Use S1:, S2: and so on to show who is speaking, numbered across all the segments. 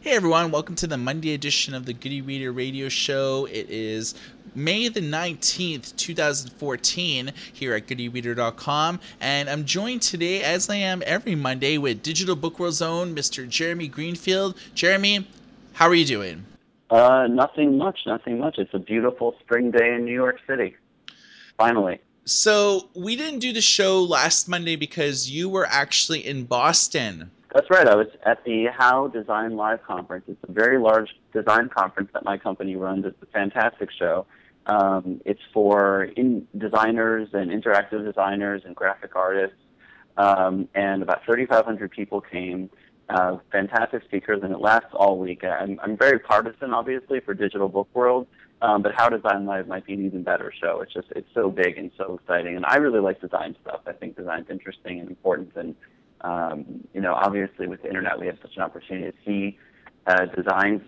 S1: Hey everyone, welcome to the Monday edition of the Good e-Reader Radio Show. It is May the 19th, 2014, here at goodereader.com, and I'm joined today, as I am every Monday, with Digital Book World's own Mr. Jeremy Greenfield. Jeremy, how are you doing?
S2: Uh, nothing much, nothing much. It's a beautiful spring day in New York City. Finally.
S1: So, we didn't do the show last Monday because you were actually in Boston
S2: that's right. I was at the How Design Live conference. It's a very large design conference that my company runs. It's a fantastic show. Um, it's for in designers and interactive designers and graphic artists. Um, and about 3,500 people came. Uh, fantastic speakers, and it lasts all week. I'm, I'm very partisan, obviously, for Digital Book World, um, but How Design Live might be an even better show. It's just it's so big and so exciting, and I really like design stuff. I think design's interesting and important, and you know, obviously with the internet, we have such an opportunity to see uh, designs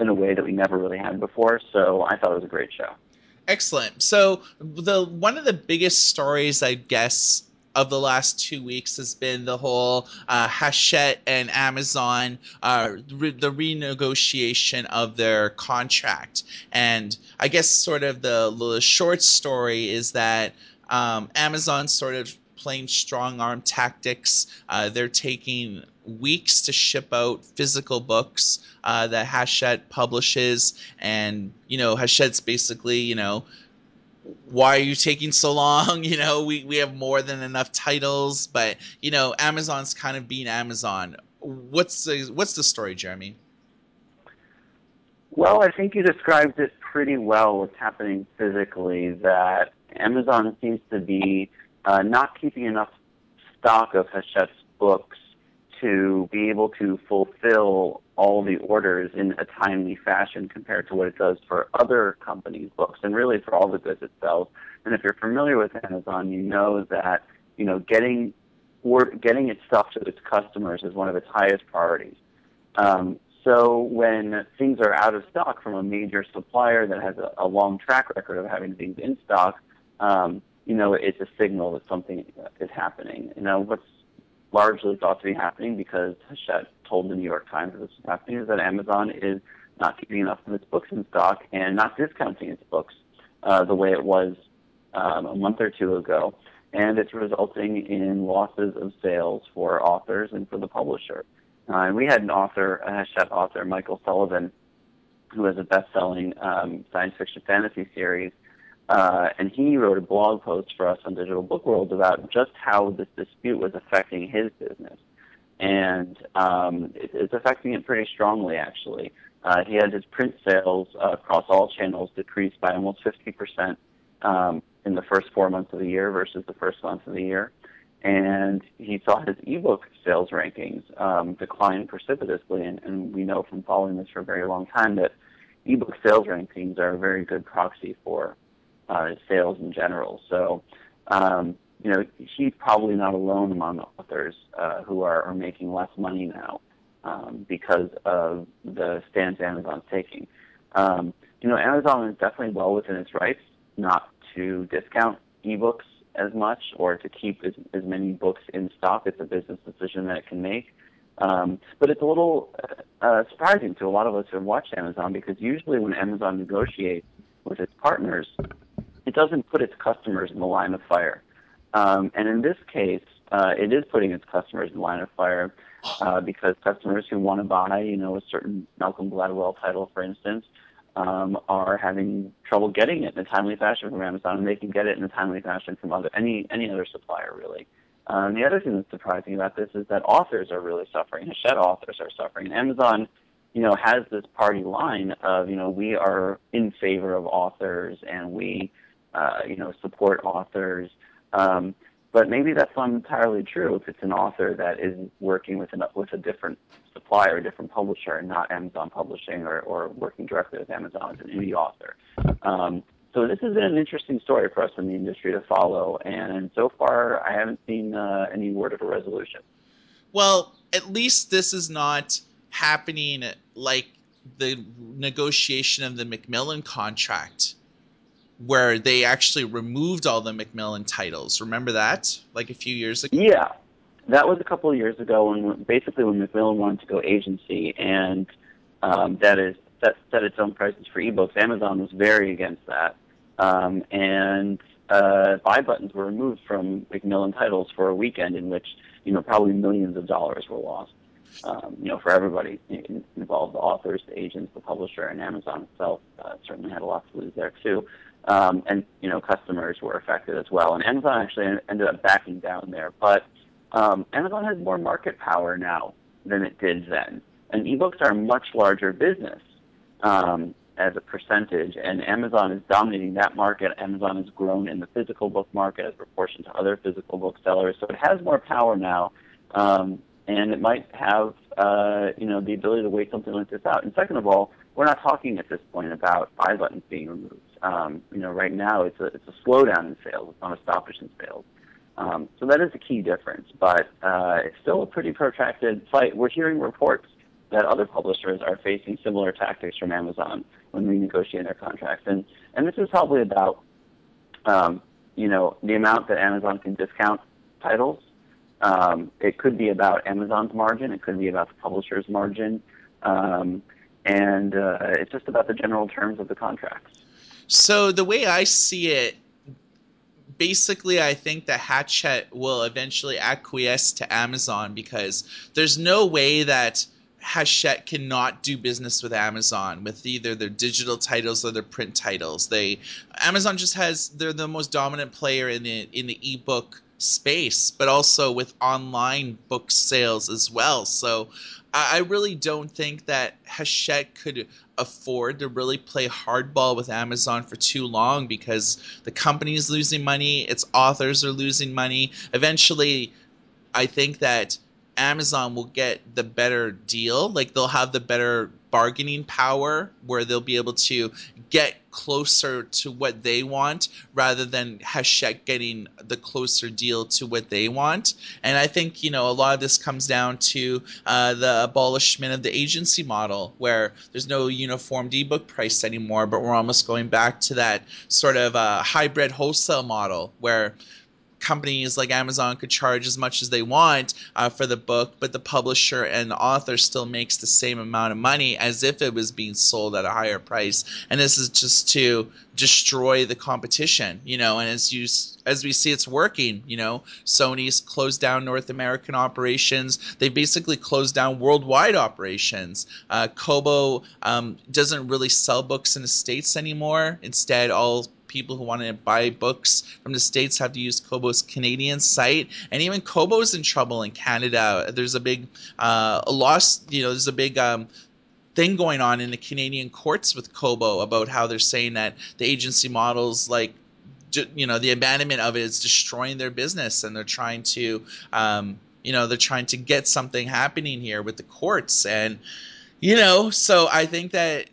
S2: in a way that we never really had before. So I thought it was a great show.
S1: Excellent. So the one of the biggest stories, I guess, of the last two weeks has been the whole uh, Hachette and Amazon, uh, re- the renegotiation of their contract. And I guess sort of the, the short story is that um, Amazon sort of playing strong arm tactics. Uh, they're taking weeks to ship out physical books uh, that Hachette publishes, and you know Hachette's basically you know why are you taking so long? You know, we, we have more than enough titles, but you know, Amazon's kind of being Amazon. What's the what's the story, Jeremy?
S2: Well, I think you described it pretty well. What's happening physically that Amazon seems to be uh, not keeping enough stock of Hachette's books to be able to fulfill all the orders in a timely fashion compared to what it does for other companies' books and really for all the goods it sells. And if you're familiar with Amazon, you know that you know getting or getting its stuff to its customers is one of its highest priorities. Um, so when things are out of stock from a major supplier that has a, a long track record of having things in stock, um, you know, it's a signal that something is happening. You know, what's largely thought to be happening because Hachette told the New York Times that this is happening is that Amazon is not keeping enough of its books in stock and not discounting its books uh, the way it was um, a month or two ago. And it's resulting in losses of sales for authors and for the publisher. Uh, and we had an author, a Hachette author, Michael Sullivan, who has a best-selling um, science fiction fantasy series uh, and he wrote a blog post for us on Digital Book World about just how this dispute was affecting his business. And um, it, it's affecting it pretty strongly, actually. Uh, he had his print sales uh, across all channels decreased by almost 50% um, in the first four months of the year versus the first month of the year. And he saw his ebook sales rankings um, decline precipitously. And, and we know from following this for a very long time that ebook sales rankings are a very good proxy for sales in general. So, um, you know, he's probably not alone among authors uh, who are, making less money now um, because of the stance Amazon's taking. Um, you know, Amazon is definitely well within its rights not to discount ebooks as much or to keep as, many books in stock. It's a business decision that it can make. But it's a little uh, surprising to a lot of us who have watched Amazon because usually when Amazon negotiates with its partners, it doesn't put its customers in the line of fire. Um, and in this case, uh, it is putting its customers in the line of fire uh, because customers who want to buy, you know, a certain Malcolm Gladwell title, for instance, um, are having trouble getting it in a timely fashion from Amazon, and they can get it in a timely fashion from other any any other supplier, really. Um, the other thing that's surprising about this is that authors are really suffering. Hachette authors are suffering. Amazon, you know, has this party line of, you know, we are in favor of authors and we uh, you know, support authors. Um, but maybe that's not entirely true if it's an author that is working with, an, with a different supplier, a different publisher, not Amazon Publishing or, or working directly with Amazon as an indie author. Um, so this has been an interesting story for us in the industry to follow, and so far I haven't seen uh, any word of a resolution.
S1: Well, at least this is not happening like the negotiation of the Macmillan contract where they actually removed all the Macmillan titles. Remember that, like a few years ago?
S2: Yeah, that was a couple of years ago when basically when Macmillan wanted to go agency and um, that is that set its own prices for ebooks. Amazon was very against that, um, and uh, buy buttons were removed from Macmillan titles for a weekend in which you know probably millions of dollars were lost. Um, you know, for everybody involved, the authors, the agents, the publisher, and Amazon itself uh, certainly had a lot to lose there too. Um, and you know, customers were affected as well. And Amazon actually ended up backing down there, but um, Amazon has more market power now than it did then. And ebooks are a much larger business um, as a percentage, and Amazon is dominating that market. Amazon has grown in the physical book market as proportion to other physical booksellers, so it has more power now, um, and it might have uh, you know the ability to wait something like this out. And second of all, we're not talking at this point about buy buttons being removed. Um, you know, right now it's a it's a slowdown in sales. It's not a stoppage in sales. Um, so that is a key difference, but uh, it's still a pretty protracted fight. We're hearing reports that other publishers are facing similar tactics from Amazon when renegotiating their contracts, and and this is probably about um, you know the amount that Amazon can discount titles. It could be about Amazon's margin. It could be about the publisher's margin, and uh, it's just about the general terms of the contracts.
S1: So the way I see it, basically I think that Hachette will eventually acquiesce to Amazon because there's no way that Hachette cannot do business with Amazon with either their digital titles or their print titles. They Amazon just has they're the most dominant player in the in the ebook space, but also with online book sales as well. So I, really don't think that Hachette could afford to really play hardball with Amazon for too long because the company is losing money, its authors are losing money. Eventually, I think that Amazon will get the better deal. Like they'll have the better bargaining power where they'll be able to get closer to what they want rather than Hachette getting the closer deal to what they want. And I think, you know, a lot of this comes down to uh, the abolishment of the agency model where there's no uniform ebook price anymore, but we're almost going back to that sort of uh, hybrid wholesale model where companies like Amazon could charge as much as they want uh, for the book, but the publisher and author still makes the same amount of money as if it was being sold at a higher price. And this is just to destroy the competition, you know. And as you as we see, it's working. You know, Sony's closed down North American operations. They basically closed down worldwide operations. Uh, Kobo um, doesn't really sell books in the states anymore. Instead, all people who want to buy books from the states have to use Kobo's Canadian site, and even Kobo's in trouble in Canada. There's a big uh, loss. You know, there's a big um, thing going on in the Canadian courts with Kobo about how they're saying that the agency models like you know the abandonment of it is destroying their business and they're trying to um, you know they're trying to get something happening here with the courts and you know so i think that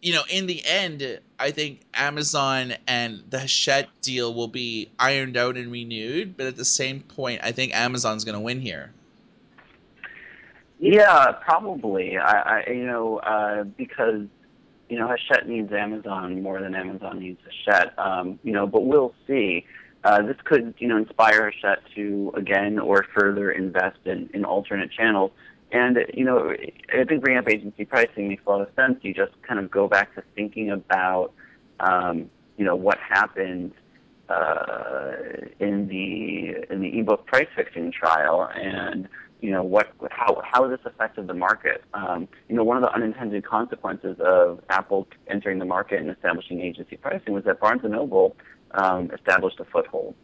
S1: you know, in the end, I think Amazon and the Hachette deal will be ironed out and renewed. But at the same point, I think Amazon's going to win here.
S2: Yeah, probably. I, I you know, uh, because you know, Hachette needs Amazon more than Amazon needs Hachette. Um, you know, but we'll see. Uh, this could, you know, inspire Hachette to again or further invest in, in alternate channels. And you know, I think bringing up agency pricing makes a lot of sense. You just kind of go back to thinking about, um, you know, what happened uh, in the in the ebook price fixing trial, and you know what how how this affected the market. Um, you know, one of the unintended consequences of Apple entering the market and establishing agency pricing was that Barnes and Noble um, established a foothold.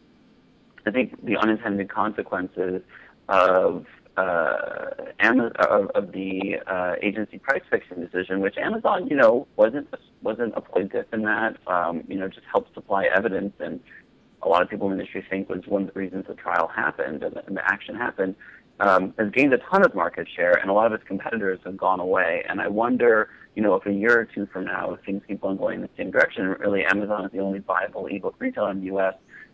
S2: I think the unintended consequences of uh, of, of the uh, agency price fixing decision, which Amazon, you know, wasn't wasn't a plaintiff in that. Um, you know, just helped supply evidence, and a lot of people in the industry think was one of the reasons the trial happened and the, and the action happened. Um, has gained a ton of market share, and a lot of its competitors have gone away. And I wonder, you know, if a year or two from now, if things keep on going in the same direction, really Amazon is the only viable ebook retailer in the U.S.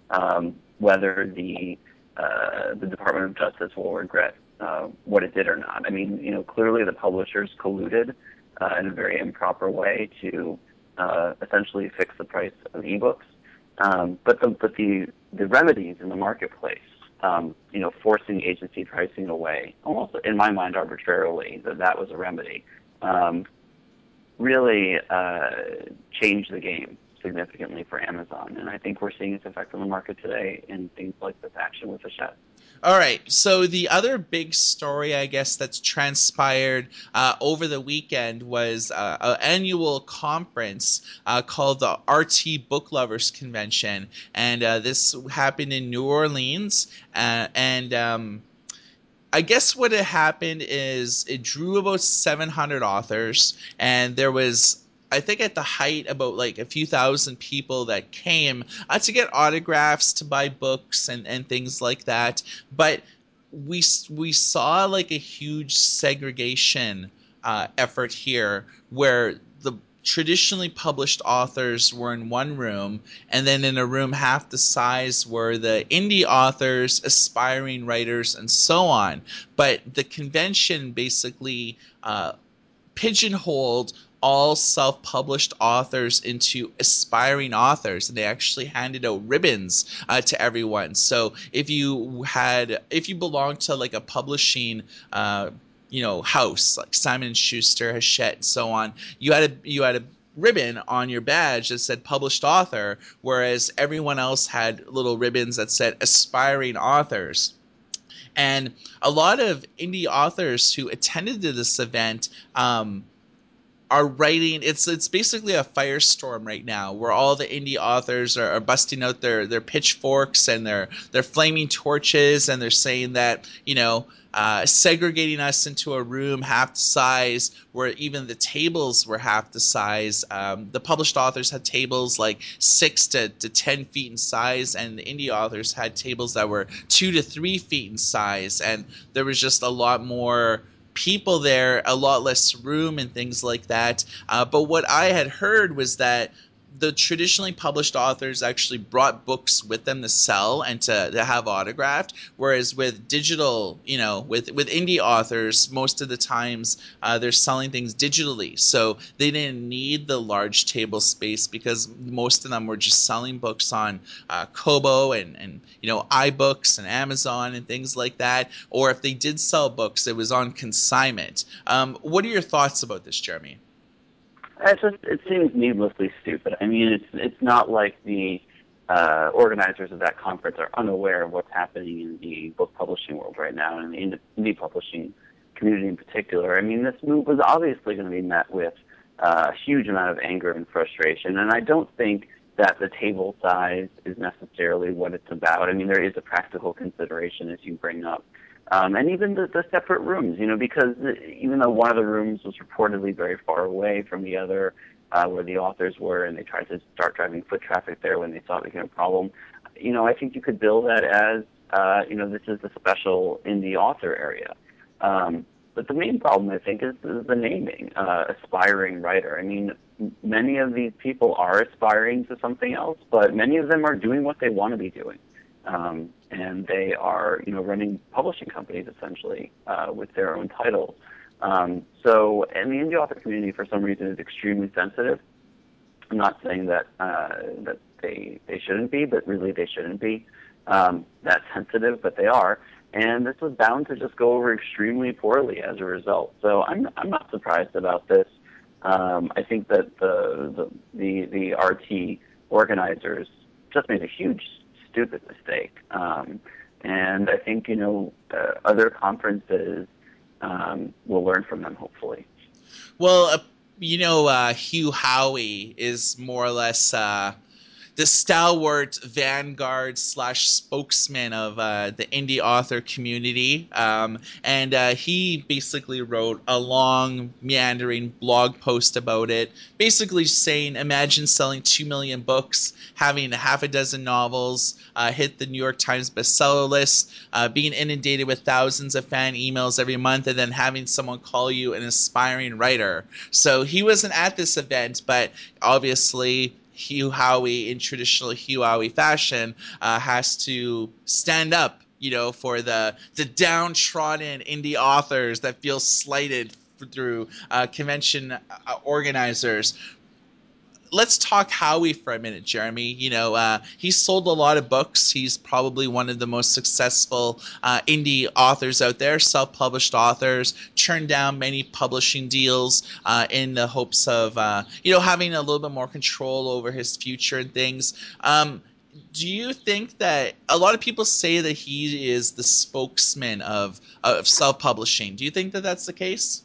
S2: Um, whether the uh, the Department of Justice will regret uh, what it did or not. I mean, you know, clearly the publishers colluded uh, in a very improper way to uh, essentially fix the price of ebooks. Um, but the but the the remedies in the marketplace um, you know, forcing agency pricing away, almost in my mind arbitrarily, that that was a remedy, um, really uh, changed the game significantly for Amazon. And I think we're seeing its effect on the market today in things like this action with the Hachette.
S1: All right. So the other big story, I guess, that's transpired uh, over the weekend was uh, an annual conference uh, called the RT Book Lovers Convention, and uh, this happened in New Orleans. Uh, and um, I guess what had happened is it drew about 700 authors, and there was I think at the height about like a few thousand people that came uh, to get autographs, to buy books and, and things like that. But we we saw like a huge segregation uh, effort here where the traditionally published authors were in one room and then in a room half the size were the indie authors aspiring writers and so on but the convention basically uh, pigeonholed all self published authors into aspiring authors, and they actually handed out ribbons uh, to everyone. So if you had, if you belonged to like a publishing, uh, you know, house like Simon and Schuster, Hachette, and so on, you had a you had a ribbon on your badge that said published author, whereas everyone else had little ribbons that said aspiring authors. And a lot of indie authors who attended to this event um, are writing it's it's basically a firestorm right now where all the indie authors are, are, busting out their their pitchforks and their their flaming torches and they're saying that you know uh, segregating us into a room half the size where even the tables were half the size. Um, the published authors had tables like six to, to ten feet in size and the indie authors had tables that were two to three feet in size. And there was just a lot more people there, a lot less room and things like that. Uh, but what I had heard was that the traditionally published authors actually brought books with them to sell and to, to have autographed whereas with digital you know with with indie authors most of the times uh, they're selling things digitally. So they didn't need the large table space because most of them were just selling books on uh, kobo and and you know ibooks and amazon and things like that. Or if they did sell books it was on consignment. Um, what are your thoughts about this jeremy
S2: it just it seems needlessly stupid. I mean, it's it's not like the uh, organizers of that conference are unaware of what's happening in the book publishing world right now, and in the indie publishing community in particular. I mean, this move was obviously going to be met with uh, a huge amount of anger and frustration, and I don't think that the table size is necessarily what it's about. I mean, there is a practical consideration as you bring up um, and even the, the separate rooms, you know, because even though one of the rooms was reportedly very far away from the other, uh, where the authors were, and they tried to start driving foot traffic there when they saw it became a problem, you know, I think you could bill that as, uh, you know, this is the special in the author area. Um, but the main problem, I think, is, is the naming, uh, aspiring writer. I mean, many of these people are aspiring to something else, but many of them are doing what they want to be doing. Um, and they are, you know, running publishing companies essentially uh, with their own titles. Um, so, and the indie author community, for some reason, is extremely sensitive. I'm not saying that uh, that they they shouldn't be, but really they shouldn't be um, that sensitive, but they are. And this was bound to just go over extremely poorly as a result. So I'm I'm not surprised about this. Um, I think that the, the the the RT organizers just made a huge stupid mistake. Um, and I think you know uh, other conferences um, will learn from them. Hopefully.
S1: Well, uh, you know, uh, Hugh Howey is more or less uh, the stalwart vanguard slash spokesman of uh, the indie author community. Um, and uh, he basically wrote a long, meandering blog post about it, basically saying, imagine selling 2 million books, having a half a dozen novels, uh, hit the New York Times bestseller list, uh, being inundated with thousands of fan emails every month, and then having someone call you an aspiring writer. So he wasn't at this event, but obviously Hugh Howey in traditional Hugh Howey fashion uh, has to stand up, you know, for the the downtrodden indie authors that feel slighted through uh, convention uh, organizers. Let's talk Howey for a minute, Jeremy. You know, uh, he's sold a lot of books. He's probably one of the most successful uh, indie authors out there, self published authors, churned down many publishing deals uh, in the hopes of, uh, you know, having a little bit more control over his future and things. Um, do you think that a lot of people say that he is the spokesman of, of self publishing? Do you think that that's the case?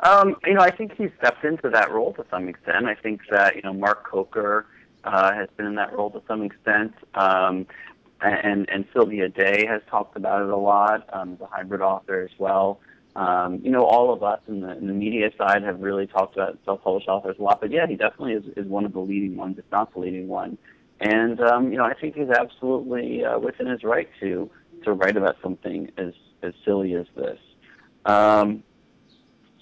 S2: Um, you know, I think he stepped into that role to some extent. I think that you know Mark Coker uh, has been in that role to some extent, um, and and Sylvia Day has talked about it a lot. Um, the hybrid author as well. Um, you know, all of us in the, in the media side have really talked about self-published authors a lot. But yeah, he definitely is, is one of the leading ones, if not the leading one. And um, you know, I think he's absolutely uh, within his right to to write about something as as silly as this. Um,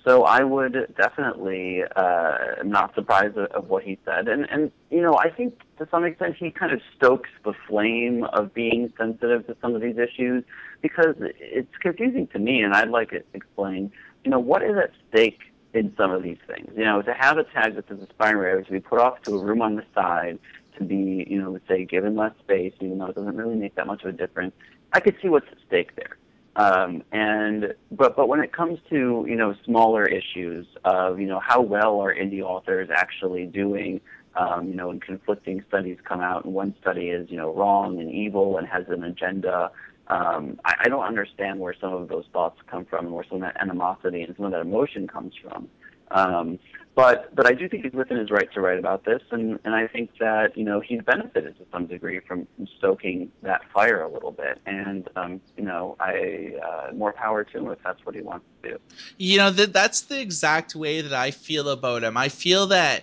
S2: so I would definitely uh, not surprised of, of what he said, and and you know I think to some extent he kind of stokes the flame of being sensitive to some of these issues because it's confusing to me, and I'd like it explained. You know what is at stake in some of these things? You know to have a tag that says aspiring writer to be put off to a room on the side, to be you know let's say given less space, even though it doesn't really make that much of a difference. I could see what's at stake there. Um, and but but when it comes to you know smaller issues of you know how well are indie authors actually doing, um, you know, when conflicting studies come out and one study is you know wrong and evil and has an agenda, um, I, I don't understand where some of those thoughts come from and where some of that animosity and some of that emotion comes from. Um, but but I do think he's within his right to write about this, and and I think that you know he's benefited to some degree from stoking that fire a little bit, and um, you know I uh, more power to him if that's what he wants to do.
S1: You know that that's the exact way that I feel about him. I feel that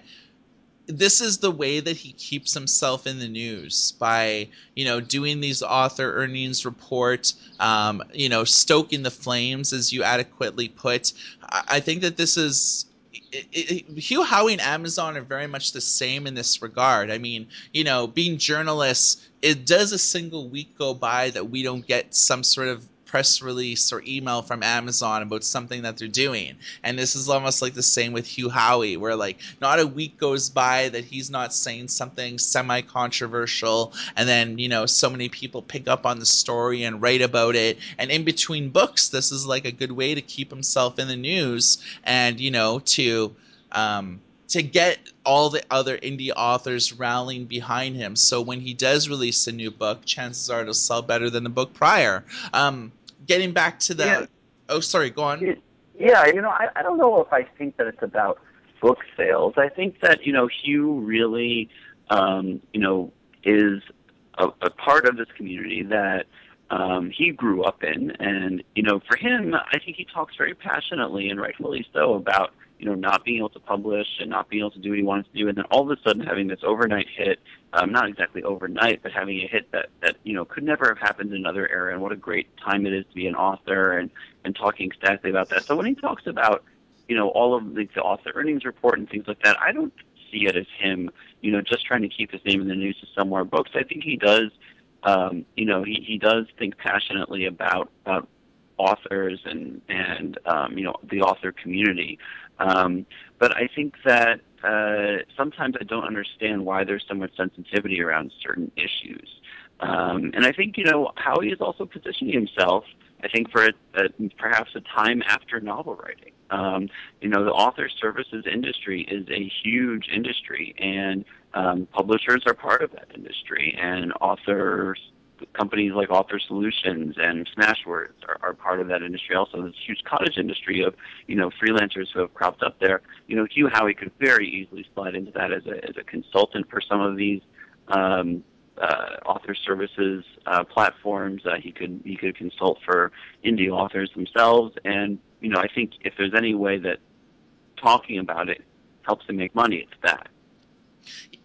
S1: this is the way that he keeps himself in the news by you know doing these author earnings report um, you know stoking the flames as you adequately put I think that this is it, it, Hugh Howey and Amazon are very much the same in this regard. I mean, you know, being journalists, it does a single week go by that we don't get some sort of press release or email from Amazon about something that they're doing. And this is almost like the same with Hugh Howey, where like not a week goes by that he's not saying something semi controversial. And then, you know, so many people pick up on the story and write about it. And in between books, this is like a good way to keep himself in the news and, you know, to. Um, to get all the other indie authors rallying behind him. So when he does release a new book, chances are it'll sell better than the book prior. Um, getting back to the. Yeah. Oh, sorry. Go on.
S2: Yeah, you know, I, I don't know if I think that it's about book sales. I think that you know Hugh really, um, you know, is a, a part of this community that um, he grew up in, and you know, for him, I think he talks very passionately and rightfully so about you know, not being able to publish and not being able to do what he wanted to do, and then all of a sudden having this overnight hit, um, not exactly overnight, but having a hit that, that, you know, could never have happened in another era, and what a great time it is to be an author, and, and talking ecstatically about that. So when he talks about, you know, all of the, the author earnings report and things like that, I don't see it as him, you know, just trying to keep his name in the news to sell more books. I think he does, um, you know, he, he does think passionately about, about authors and and um, you know the author community. Um, but I think that uh, sometimes I don't understand why there's so much sensitivity around certain issues. Um, and I think you know Howey is also positioning himself. I think for a, a, perhaps a time after novel writing. Um, you know, the author services industry is a huge industry, and um, publishers are part of that industry, and authors companies like Author Solutions and Smashwords are, are part of that industry. Also, this huge cottage industry of you know freelancers who have cropped up there. You know, Hugh Howey could very easily slide into that as a as a consultant for some of these um, uh, author services uh, platforms. Uh, he could he could consult for indie authors themselves, and you know, I think if there's any way that talking about it helps them make money, it's that.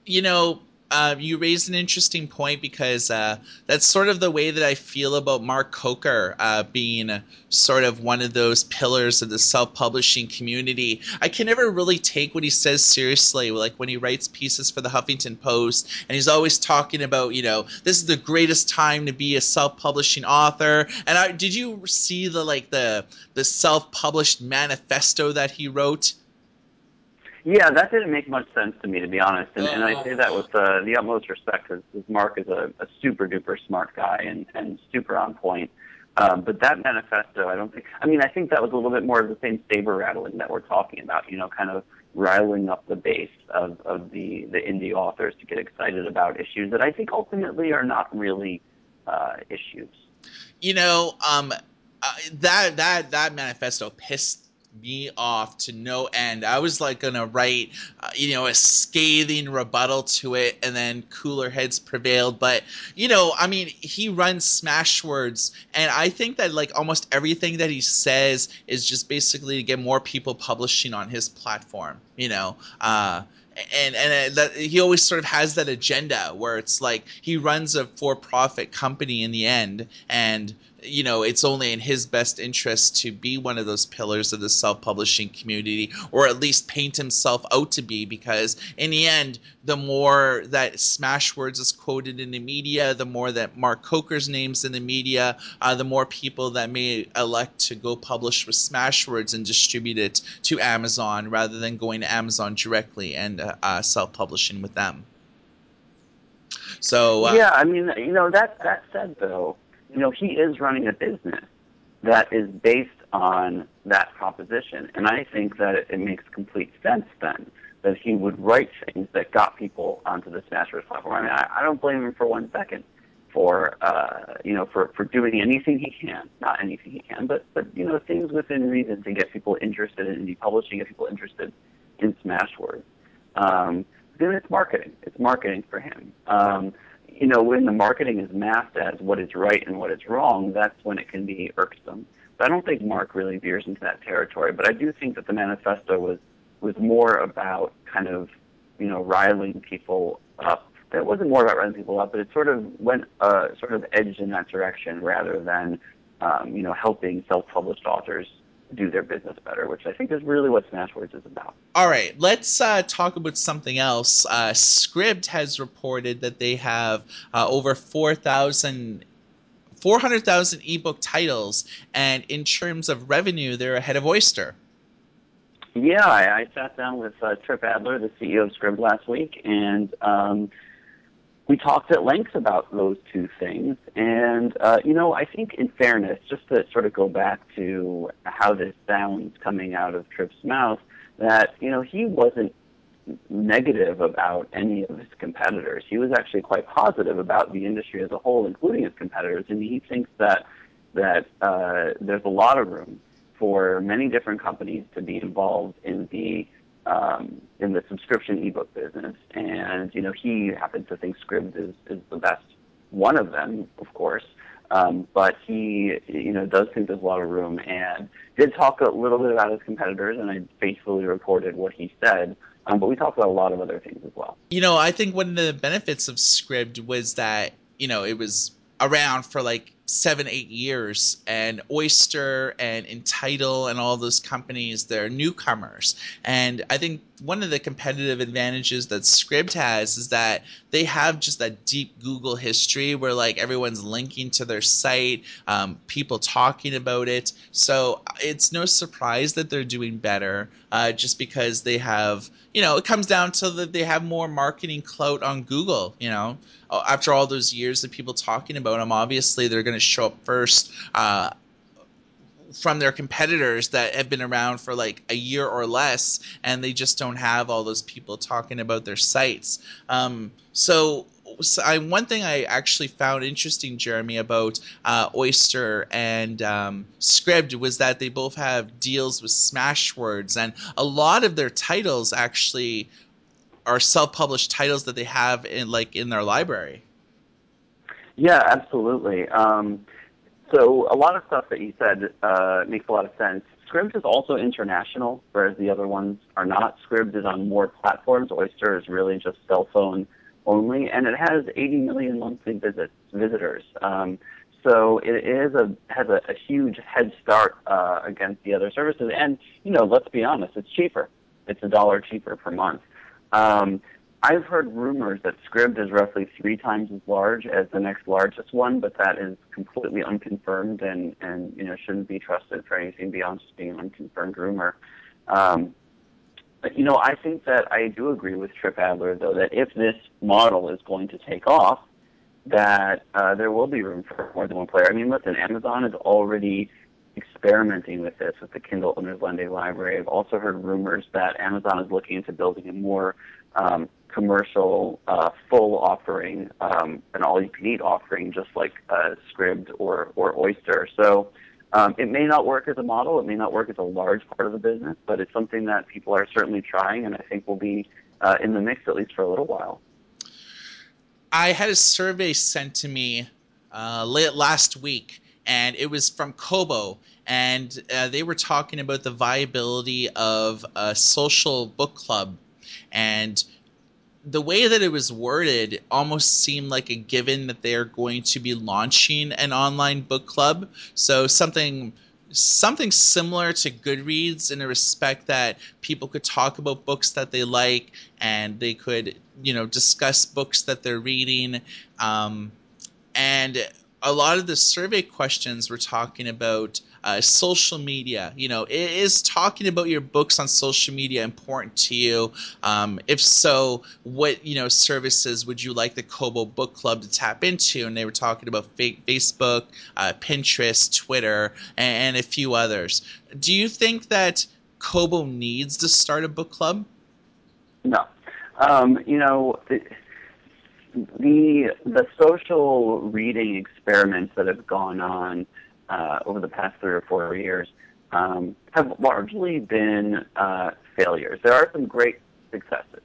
S1: You know, uh, you raised an interesting point because uh, that's sort of the way that I feel about Mark Coker uh, being sort of one of those pillars of the self-publishing community. I can never really take what he says seriously, like when he writes pieces for the Huffington Post, and he's always talking about, you know, this is the greatest time to be a self-publishing author. And I, did you see the like the the self-published manifesto that he wrote?
S2: Yeah, that didn't make much sense to me, to be honest. And, and I say that with uh, the utmost respect, because Mark is a, a super duper smart guy and, and super on point. Um, but that manifesto, I don't think. I mean, I think that was a little bit more of the same saber rattling that we're talking about. You know, kind of riling up the base of, of the the indie authors to get excited about issues that I think ultimately are not really uh, issues.
S1: You know, um, uh, that that that manifesto pissed me off to no end. I was like gonna write, uh, you know, a scathing rebuttal to it, and then cooler heads prevailed. But you know, I mean, he runs Smashwords, and I think that like almost everything that he says is just basically to get more people publishing on his platform. You know, uh, and and uh, that he always sort of has that agenda where it's like he runs a for-profit company in the end and you know it's only in his best interest to be one of those pillars of the self-publishing community or at least paint himself out to be because in the end the more that smashwords is quoted in the media the more that mark coker's name's in the media uh, the more people that may elect to go publish with smashwords and distribute it to amazon rather than going to amazon directly and uh, uh, self-publishing with them so
S2: uh, yeah i mean you know that that said though you know, he is running a business that is based on that proposition. And I think that it, it makes complete sense then that he would write things that got people onto the Smashwords platform. I mean, I, I don't blame him for one second for uh, you know for for doing anything he can, not anything he can, but but you know things within reason to get people interested in indie publishing, get people interested in Smashwords. Um, then it's marketing. It's marketing for him. Um, you know, when the marketing is masked as what is right and what is wrong, that's when it can be irksome. But I don't think Mark really veers into that territory. But I do think that the manifesto was was more about kind of, you know, riling people up. It wasn't more about riling people up, but it sort of went uh, sort of edged in that direction rather than, um, you know, helping self-published authors do their business better, which I think is really what Smashwords is about.
S1: All right, let's uh, talk about something else. Uh, Scribd has reported that they have uh, over 4,000. 400,000 ebook titles, and in terms of revenue, they're ahead of Oyster.
S2: Yeah, I, I sat down with uh, Trip Adler, the CEO of Scribd, last week, and um, we talked at length about those two things. And, uh, you know, I think in fairness, just to sort of go back to how this sounds coming out of Trip's mouth, that, you know, he wasn't negative about any of his competitors. He was actually quite positive about the industry as a whole, including his competitors. And he thinks that, that uh, there's a lot of room for many different companies to be involved in the um, in the subscription ebook business, and you know he happens to think Scribd is, is the best one of them, of course. Um, but he, you know, does think there's a lot of room, and did talk a little bit about his competitors, and I faithfully reported what he said. Um, but we talked about a lot of other things as well.
S1: You know, I think one of the benefits of Scribd was that you know it was around for like seven, eight years, and Oyster and Entitle and all those companies, they're newcomers. And I think one of the competitive advantages that Scribd has is that they have just that deep Google history where like everyone's linking to their site, um, people talking about it. So it's no surprise that they're doing better uh, just because they have, you know, it comes down to that they have more marketing clout on Google, you know. Uh, after all those years of people talking about them, obviously they're going to show up first uh, from their competitors that have been around for like a year or less, and they just don't have all those people talking about their sites. Um, so I, one thing I actually found interesting, Jeremy, about uh, Oyster and um, Scribd was that they both have deals with Smashwords, and a lot of their titles actually are self-published titles that they have in like in their library.
S2: Yeah, absolutely. Um, so a lot of stuff that you said uh, makes a lot of sense. Scribd is also international, whereas the other ones are not. Scribd is on more platforms. Oyster is really just cell phone only, and it has 80 million monthly visits visitors. Um, so it is a has a, a huge head start uh, against the other services. And you know, let's be honest, it's cheaper. It's a dollar cheaper per month. Um, I've heard rumors that Scribd is roughly three times as large as the next largest one, but that is completely unconfirmed and, and you know shouldn't be trusted for anything beyond just being an unconfirmed rumor. Um, you know, I think that I do agree with Trip Adler, though, that if this model is going to take off, that uh, there will be room for more than one player. I mean, listen, Amazon is already experimenting with this with the Kindle Limited library. I've also heard rumors that Amazon is looking into building a more um, commercial, uh, full offering, um, an all-you-can-eat offering, just like uh, Scribd or or Oyster. So um, it may not work as a model. It may not work as a large part of the business, but it's something that people are certainly trying, and I think will be uh, in the mix at least for a little while.
S1: I had a survey sent to me uh, late last week, and it was from Kobo, and uh, they were talking about the viability of a social book club, and the way that it was worded almost seemed like a given that they are going to be launching an online book club. So something something similar to Goodreads in a respect that people could talk about books that they like and they could, you know, discuss books that they're reading. Um, and a lot of the survey questions were talking about uh, social media. You know, is talking about your books on social media important to you? Um, if so, what you know services would you like the Kobo Book Club to tap into? And they were talking about fa- Facebook, uh, Pinterest, Twitter, and, and, a few others. Do you think that Kobo needs to start a book club?
S2: No. Um, you know. The the social reading experiments that have gone on uh, over the past three or four years um, have largely been uh, failures. There are some great successes.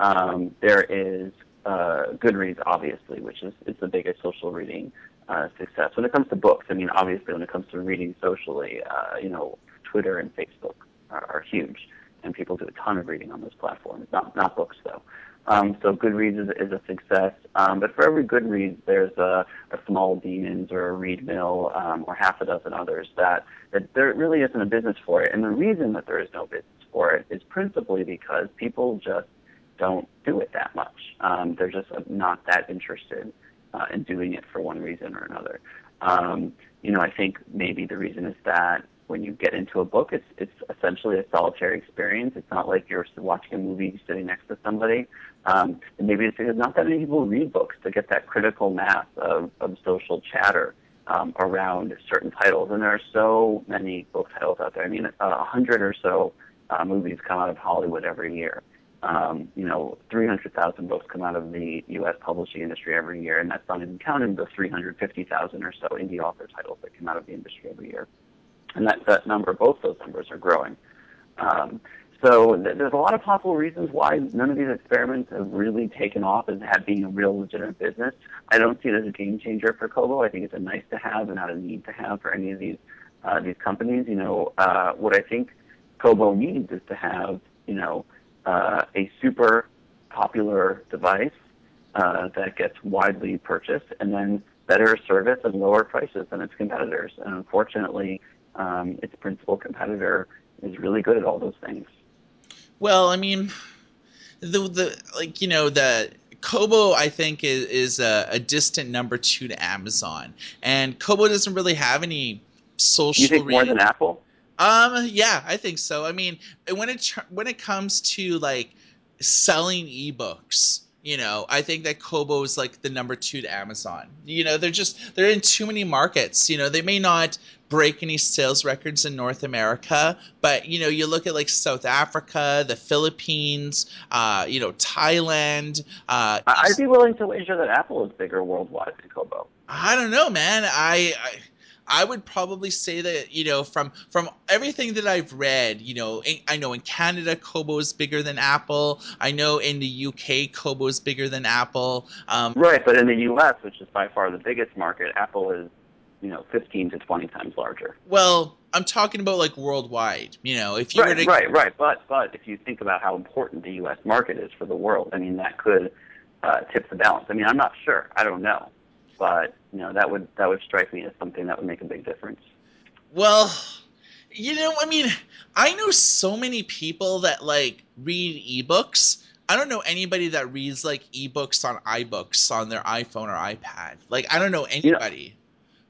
S2: Um, there is uh, Goodreads, obviously, which is, is the biggest social reading uh, success. When it comes to books, I mean, obviously, when it comes to reading socially, uh, you know, Twitter and Facebook are, are huge, and people do a ton of reading on those platforms. Not not books, though. Um, so Goodreads is, is a success. Um, but for every Goodreads, there's a, Small Demons or a Readmill um, or half a dozen others that, there really isn't a business for it. And the reason that there is no business for it is principally because people just don't do it that much. Um, they're just not that interested uh, in doing it for one reason or another. Um, you know, I think maybe the reason is that when you get into a book, it's it's essentially a solitary experience. It's not like you're watching a movie sitting next to somebody. Um, and maybe it's because not that many people read books to get that critical mass of, of social chatter um, around certain titles. And there are so many book titles out there. I mean, a hundred or so uh, movies come out of Hollywood every year. Um, you know, 300,000 books come out of the U.S. publishing industry every year, and that's not even counting the 350,000 or so indie author titles that come out of the industry every year. And that, number, both those numbers are growing. Um, so th- there's a lot of possible reasons why none of these experiments have really taken off as have being a real legitimate business. I don't see it as a game changer for Kobo. I think it's a nice to have and not a need to have for any of these uh, these companies. You know, uh, what I think Kobo needs is to have you know uh, a super popular device that gets widely purchased, and then better service and lower prices than its competitors. And unfortunately, um, its principal competitor is really good at all those things.
S1: Well, I mean, the the like you know the Kobo I think is is a, a distant number two to Amazon, and Kobo doesn't really have any social.
S2: You think more than Apple?
S1: Um, yeah, I think so. I mean, when it when it comes to like selling ebooks, you know, I think that Kobo is like the number two to Amazon. You know, they're just they're in too many markets. You know, they may not break any sales records in North America, but you know, you look at like South Africa, the Philippines, uh, you know, Thailand. Uh,
S2: I'd be willing to wager that Apple is bigger worldwide than Kobo.
S1: I don't know, man. I, I I would probably say that you know from from everything that I've read, you know, in, I know in Canada Kobo is bigger than Apple. I know in the UK Kobo is bigger than Apple.
S2: Um, right, but in the US, which is by far the biggest market, Apple is you know 15 to 20 times larger.
S1: Well, I'm talking about like worldwide. You know, if you
S2: right,
S1: were to
S2: right, right, but but if you think about how important the U.S. market is for the world, I mean that could uh, tip the balance. I mean, I'm not sure. I don't know but you know that would that would strike me as something that would make a big difference.
S1: Well, you know, I mean, I know so many people that like read ebooks. I don't know anybody that reads like ebooks on iBooks on their iPhone or iPad. Like I don't know anybody.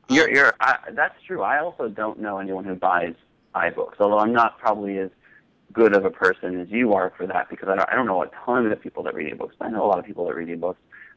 S2: You know, you're, um, you're, I, that's true. I also don't know anyone who buys iBooks, although I'm not probably as good of a person as you are for that because I don't, I don't know a ton of people that read ebooks. I know a lot of people that read ebooks,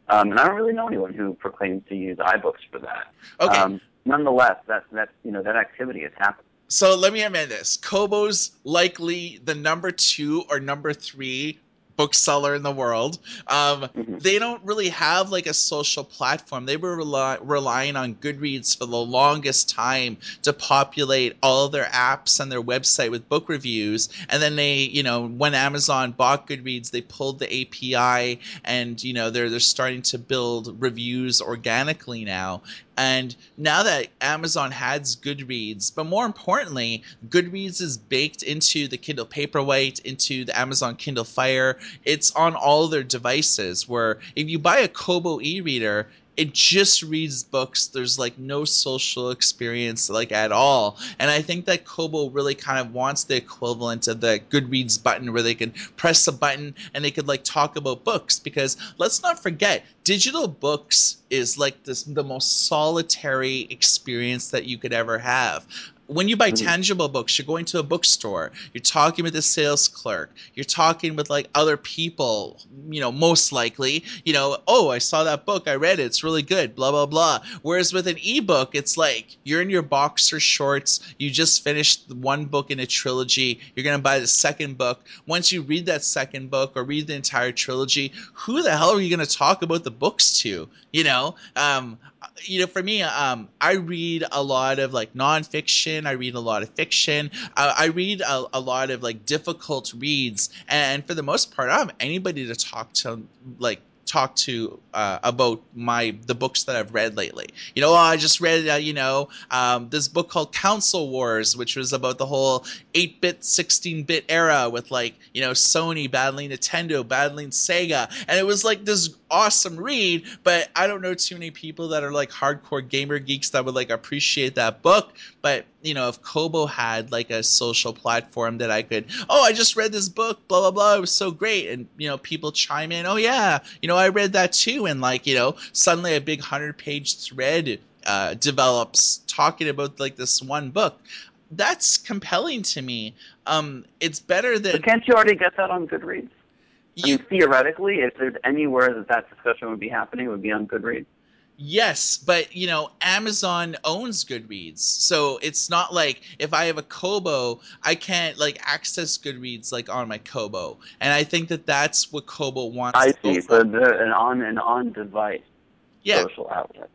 S2: um, and I don't really know anyone who proclaims to use iBooks for that.
S1: Okay.
S2: Um, nonetheless, that's that's you know that activity is happening.
S1: So let me amend this. Kobo's likely the number two or number three bookseller in the world. Um, mm-hmm. They don't really have like a social platform. They were rely- relying on Goodreads for the longest time to populate all their apps and their website with book reviews. And then they, you know, when Amazon bought Goodreads, they pulled the API, and you know they're they're starting to build reviews organically now. And now that Amazon has Goodreads, but more importantly, Goodreads is baked into the Kindle Paperwhite, into the Amazon Kindle Fire. It's on all their devices. Where if you buy a Kobo e-reader, it just reads books. There's like no social experience like at all. And I think that Kobo really kind of wants the equivalent of the Goodreads button where they can press a button and they could like talk about books because let's not forget digital books is like this the most solitary experience that you could ever have when you buy mm-hmm. tangible books, you're going to a bookstore, you're talking with the sales clerk, you're talking with like other people, you know, most likely, you know, oh, I saw that book, I read it, it's really good, blah, blah, blah. Whereas with an ebook, it's like you're in your boxer shorts, you just finished one book in a trilogy, you're going to buy the second book. Once you read that second book or read the entire trilogy, who the hell are you going to talk about the books to? You know, um, you know, for me, um, I read a lot of like nonfiction. I read a lot of fiction. Uh, I read a, a, lot of like difficult reads, and for the most part, I don't have anybody to talk to like talk to uh, about my the books that I've read lately. You know, I just read uh, you know um, this book called Console Wars, which was about the whole 8-bit, 16-bit era with like you know Sony battling Nintendo, battling Sega, and it was like this awesome read. But I don't know too many people that are like hardcore gamer geeks that would like appreciate that book. But you know, if Kobo had like a social platform that I could, oh, I just read this book, blah blah blah, it was so great, and you know, people chime in, oh yeah, you know, I read that too, and like you know, suddenly a big hundred page thread uh, develops talking about like this one book. That's compelling to me. Um, it's better than.
S2: But can't you already get that on Goodreads? You, I mean, theoretically, if there's anywhere that that discussion would be happening, it would be on Goodreads.
S1: Yes, but you know, Amazon owns Goodreads. So it's not like if I have a Kobo, I can't like access Goodreads like on my Kobo. And I think that that's what Kobo wants.
S2: I see. So the, an on an on device yeah. social outlet.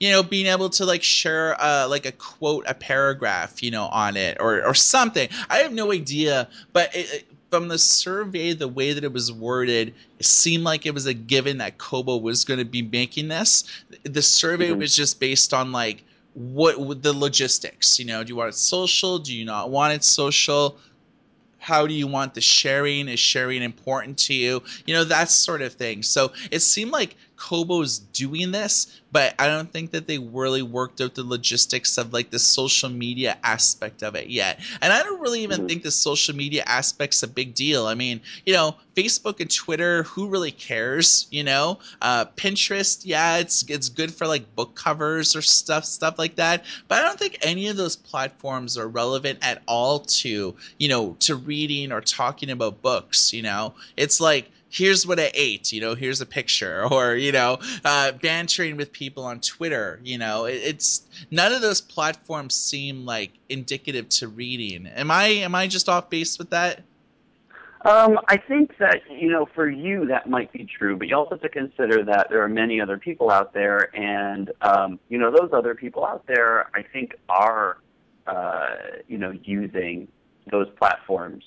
S1: You know, being able to like share uh, like a quote, a paragraph, you know, on it or or something. I have no idea, but it, from the survey, the way that it was worded, it seemed like it was a given that Kobo was going to be making this. The survey mm-hmm. was just based on like what the logistics. You know, do you want it social? Do you not want it social? How do you want the sharing? Is sharing important to you? You know, that sort of thing. So it seemed like Kobo's doing this, but I don't think that they really worked out the logistics of like the social media aspect of it yet. And I don't really even mm-hmm. think the social media aspect's a big deal. I mean, you know, Facebook and Twitter, who really cares? You know, uh, Pinterest, yeah, it's it's good for like book covers or stuff stuff like that. But I don't think any of those platforms are relevant at all to you know to reading or talking about books. You know, it's like here's what I ate, you know, here's a picture, or, you know, uh, bantering with people on Twitter, you know, it, it's none of those platforms seem like indicative to reading. Am I, am I just off base with that?
S2: Um, I think that, you know, for you that might be true, but you also have to consider that there are many other people out there, and, um, you know, those other people out there, I think, are, uh, you know, using those platforms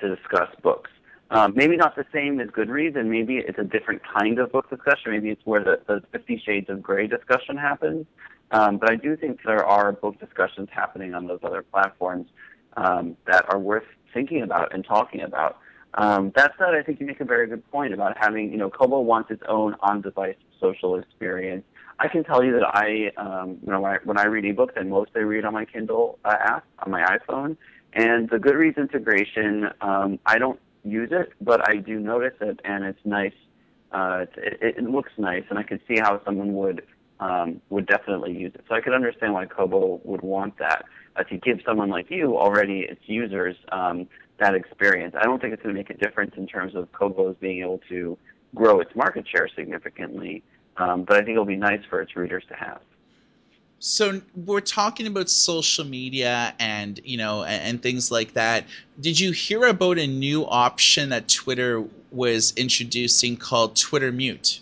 S2: to discuss books. Um, maybe not the same as Goodreads, and maybe it's a different kind of book discussion. Maybe it's where the, the Fifty Shades of Grey discussion happens. Um, but I do think there are book discussions happening on those other platforms um, that are worth thinking about and talking about. Um, that said, I think you make a very good point about having, you know, Kobo wants its own on-device social experience. I can tell you that I, um, you know, when I, when I read ebooks, I mostly read on my Kindle uh, app on my iPhone, and the Goodreads integration, um, I don't use it, but I do notice it, and it's nice. Uh, it, it looks nice, and I can see how someone would um, would definitely use it. So I could understand why Kobo would want that uh, to give someone like you already its users um, that experience. I don't think it's going to make a difference in terms of Kobo's being able to grow its market share significantly, um, but I think it'll be nice for its readers to have.
S1: So we're talking about social media and you know and, and, things like that. Did you hear about a new option that Twitter was introducing called Twitter Mute?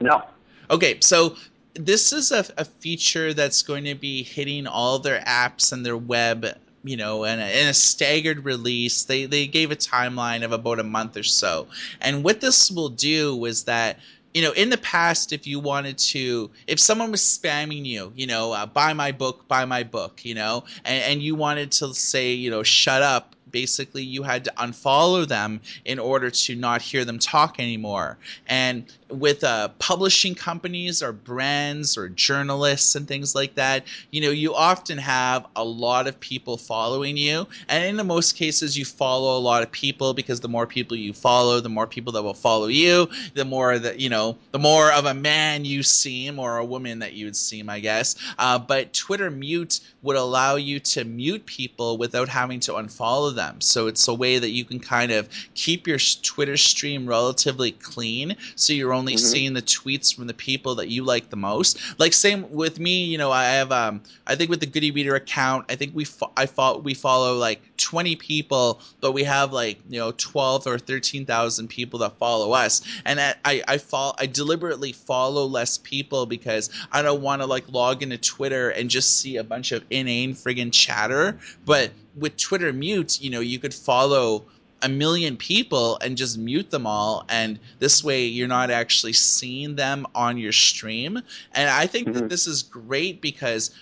S2: No.
S1: Okay, so this is a, a feature that's going to be hitting all their apps and their web you know, in a, in a, staggered release. They they gave a timeline of about a month or so. And what this will do is that you know, in the past, if you wanted to, if someone was spamming you, you know, uh, buy my book, buy my book, you know, and, and you wanted to say, you know, shut up, basically you had to unfollow them in order to not hear them talk anymore. And with uh, publishing companies or brands or journalists and things like that, you know, you often have a lot of people following you. And in the most cases, you follow a lot of people because the more people you follow, the more people that will follow you, the more that, you know, the more of a man you seem or a woman that you would seem, I guess. Uh, but Twitter mute would allow you to mute people without having to unfollow them. So it's a way that you can kind of keep your Twitter stream relatively clean. So you're only mm-hmm. seeing the tweets from the people that you like the most. Like same with me, you know, I have um I think with the Good e-Reader account, I think we fo- I fo- we follow like 20 people, but we have like, you know, 12 or 13,000 people that follow us. And I I, I follow I deliberately follow less people because I don't want to like log into Twitter and just see a bunch of inane friggin' chatter, but with Twitter mute, you know, you could follow a million people and just mute them all and this way you're not actually seeing them on your stream and i think mm-hmm. that this is great because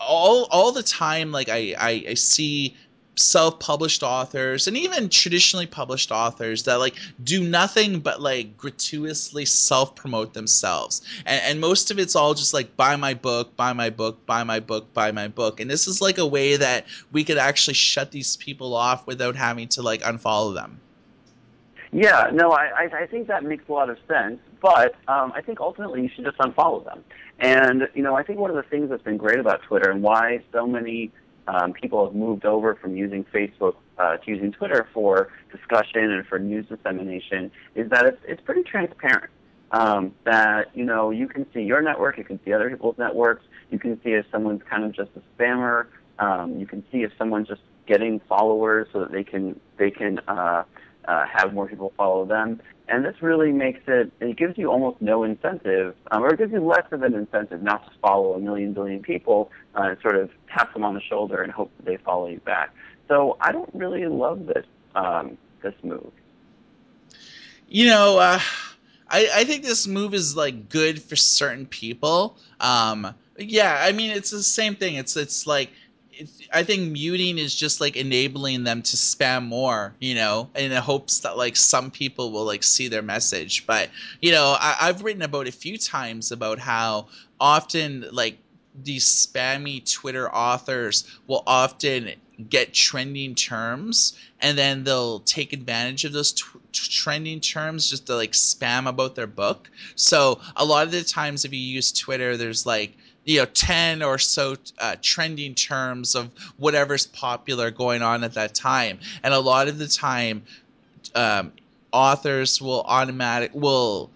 S1: all all the time like I, I i see self-published authors and even traditionally published authors that like do nothing but like gratuitously self-promote themselves. And, and most of it's all just like buy my book buy my book buy my book buy my book. And this is like a way that we could actually shut these people off without having to like unfollow them.
S2: Yeah no i i think that makes a lot of sense but um, i think ultimately you should just unfollow them. And you know i think one of the things that's been great about twitter and why so many um, people have moved over from using Facebook uh, to using Twitter for discussion and for news dissemination is that it's, it's pretty transparent. Um, that you know you can see your network, you can see other people's networks, you can see if someone's kind of just a spammer, um, you can see if someone's just getting followers so that they can they can uh, uh, have more people follow them. And this really makes it, it gives you almost no incentive, um, or it gives you less of an incentive not to follow a million billion people uh, and sort of tap them on the shoulder and hope that they follow you back. So I don't really love this, um, this move.
S1: You know, uh, I, I think this move is like good for certain people. Um, yeah, I mean, it's the same thing. It's, it's like, I think muting is just like enabling them to spam more, you know, in the hopes that like some people will like see their message. But you know, I, I've written about a few times about how often like these spammy Twitter authors will often get trending terms and then they'll take advantage of those t- trending terms just to like spam about their book. So a lot of the times if you use Twitter, there's like you know 10 or so uh, trending terms of whatever's popular going on at that time. And a lot of the time um, authors will automatic will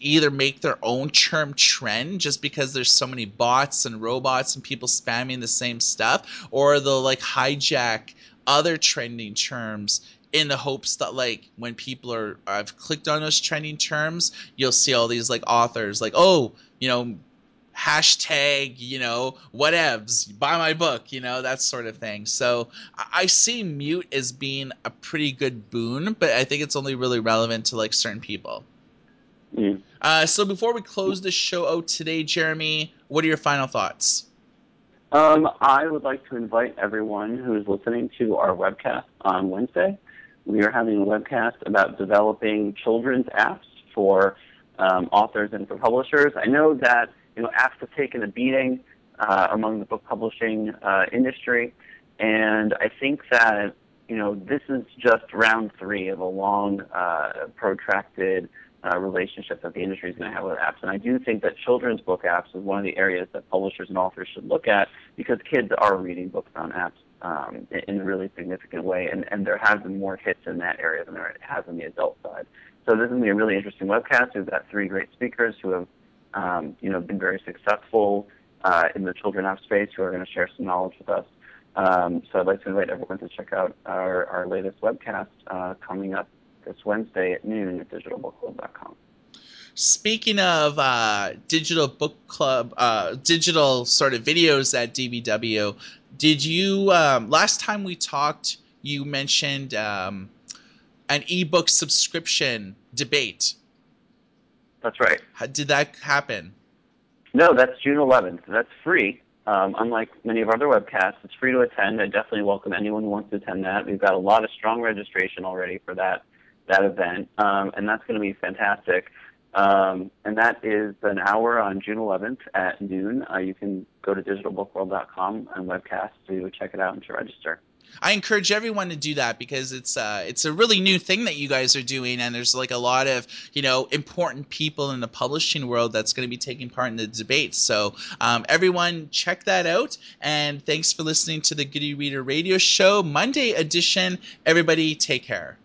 S1: either make their own term trend just because there's so many bots and robots and people spamming the same stuff or they'll like hijack other trending terms in the hopes that like when people are I've clicked on those trending terms, you'll see all these like authors like, oh, you know, hashtag, you know, whatevs, buy my book, you know, that sort of thing. So I see mute as being a pretty good boon, but I think it's only really relevant to like certain people. Mm. Uh, so before we close the show out today, Jeremy, what are your final thoughts?
S2: Um, I would like to invite everyone who is listening to our webcast on Wednesday. We are having a webcast about developing children's apps for um, authors and for publishers. I know that you know, have taken a beating uh, among the book publishing uh, industry, and I think that you know this is just round three of a long, uh, protracted uh, relationship that the industry is going to have with apps. And I do think that children's book apps is one of the areas that publishers and authors should look at because kids are reading books on apps. um, in a really significant way. And, and there have been more hits in that area than there has on the adult side. So this is going to be a really interesting webcast. We've got three great speakers who have, you know, been very successful uh, in the children app space who are going to share some knowledge with us. Um, so I'd like to invite everyone to check out our, our latest webcast uh, coming up this Wednesday at noon at digitalbookclub.com.
S1: Speaking of uh, digital book club, uh, digital sort of videos at DBW, did you um, last time we talked? You mentioned um, an ebook subscription debate.
S2: That's right.
S1: How, did that happen?
S2: No, that's June 11th. That's free. Um, unlike many of our other webcasts, it's free to attend. I definitely welcome anyone who wants to attend that. We've got a lot of strong registration already for that that event, um, and that's going to be fantastic. Um, and that is an hour on June 11th at noon. Uh, you can go to digitalbookworld.com and webcast to check it out and to register.
S1: I encourage everyone to do that because it's uh, it's a really new thing that you guys are doing, and there's like a lot of you know important people in the publishing world that's going to be taking part in the debate. So um, everyone, check that out, and thanks for listening to the Good e-Reader Radio Show Monday edition. Everybody, take care.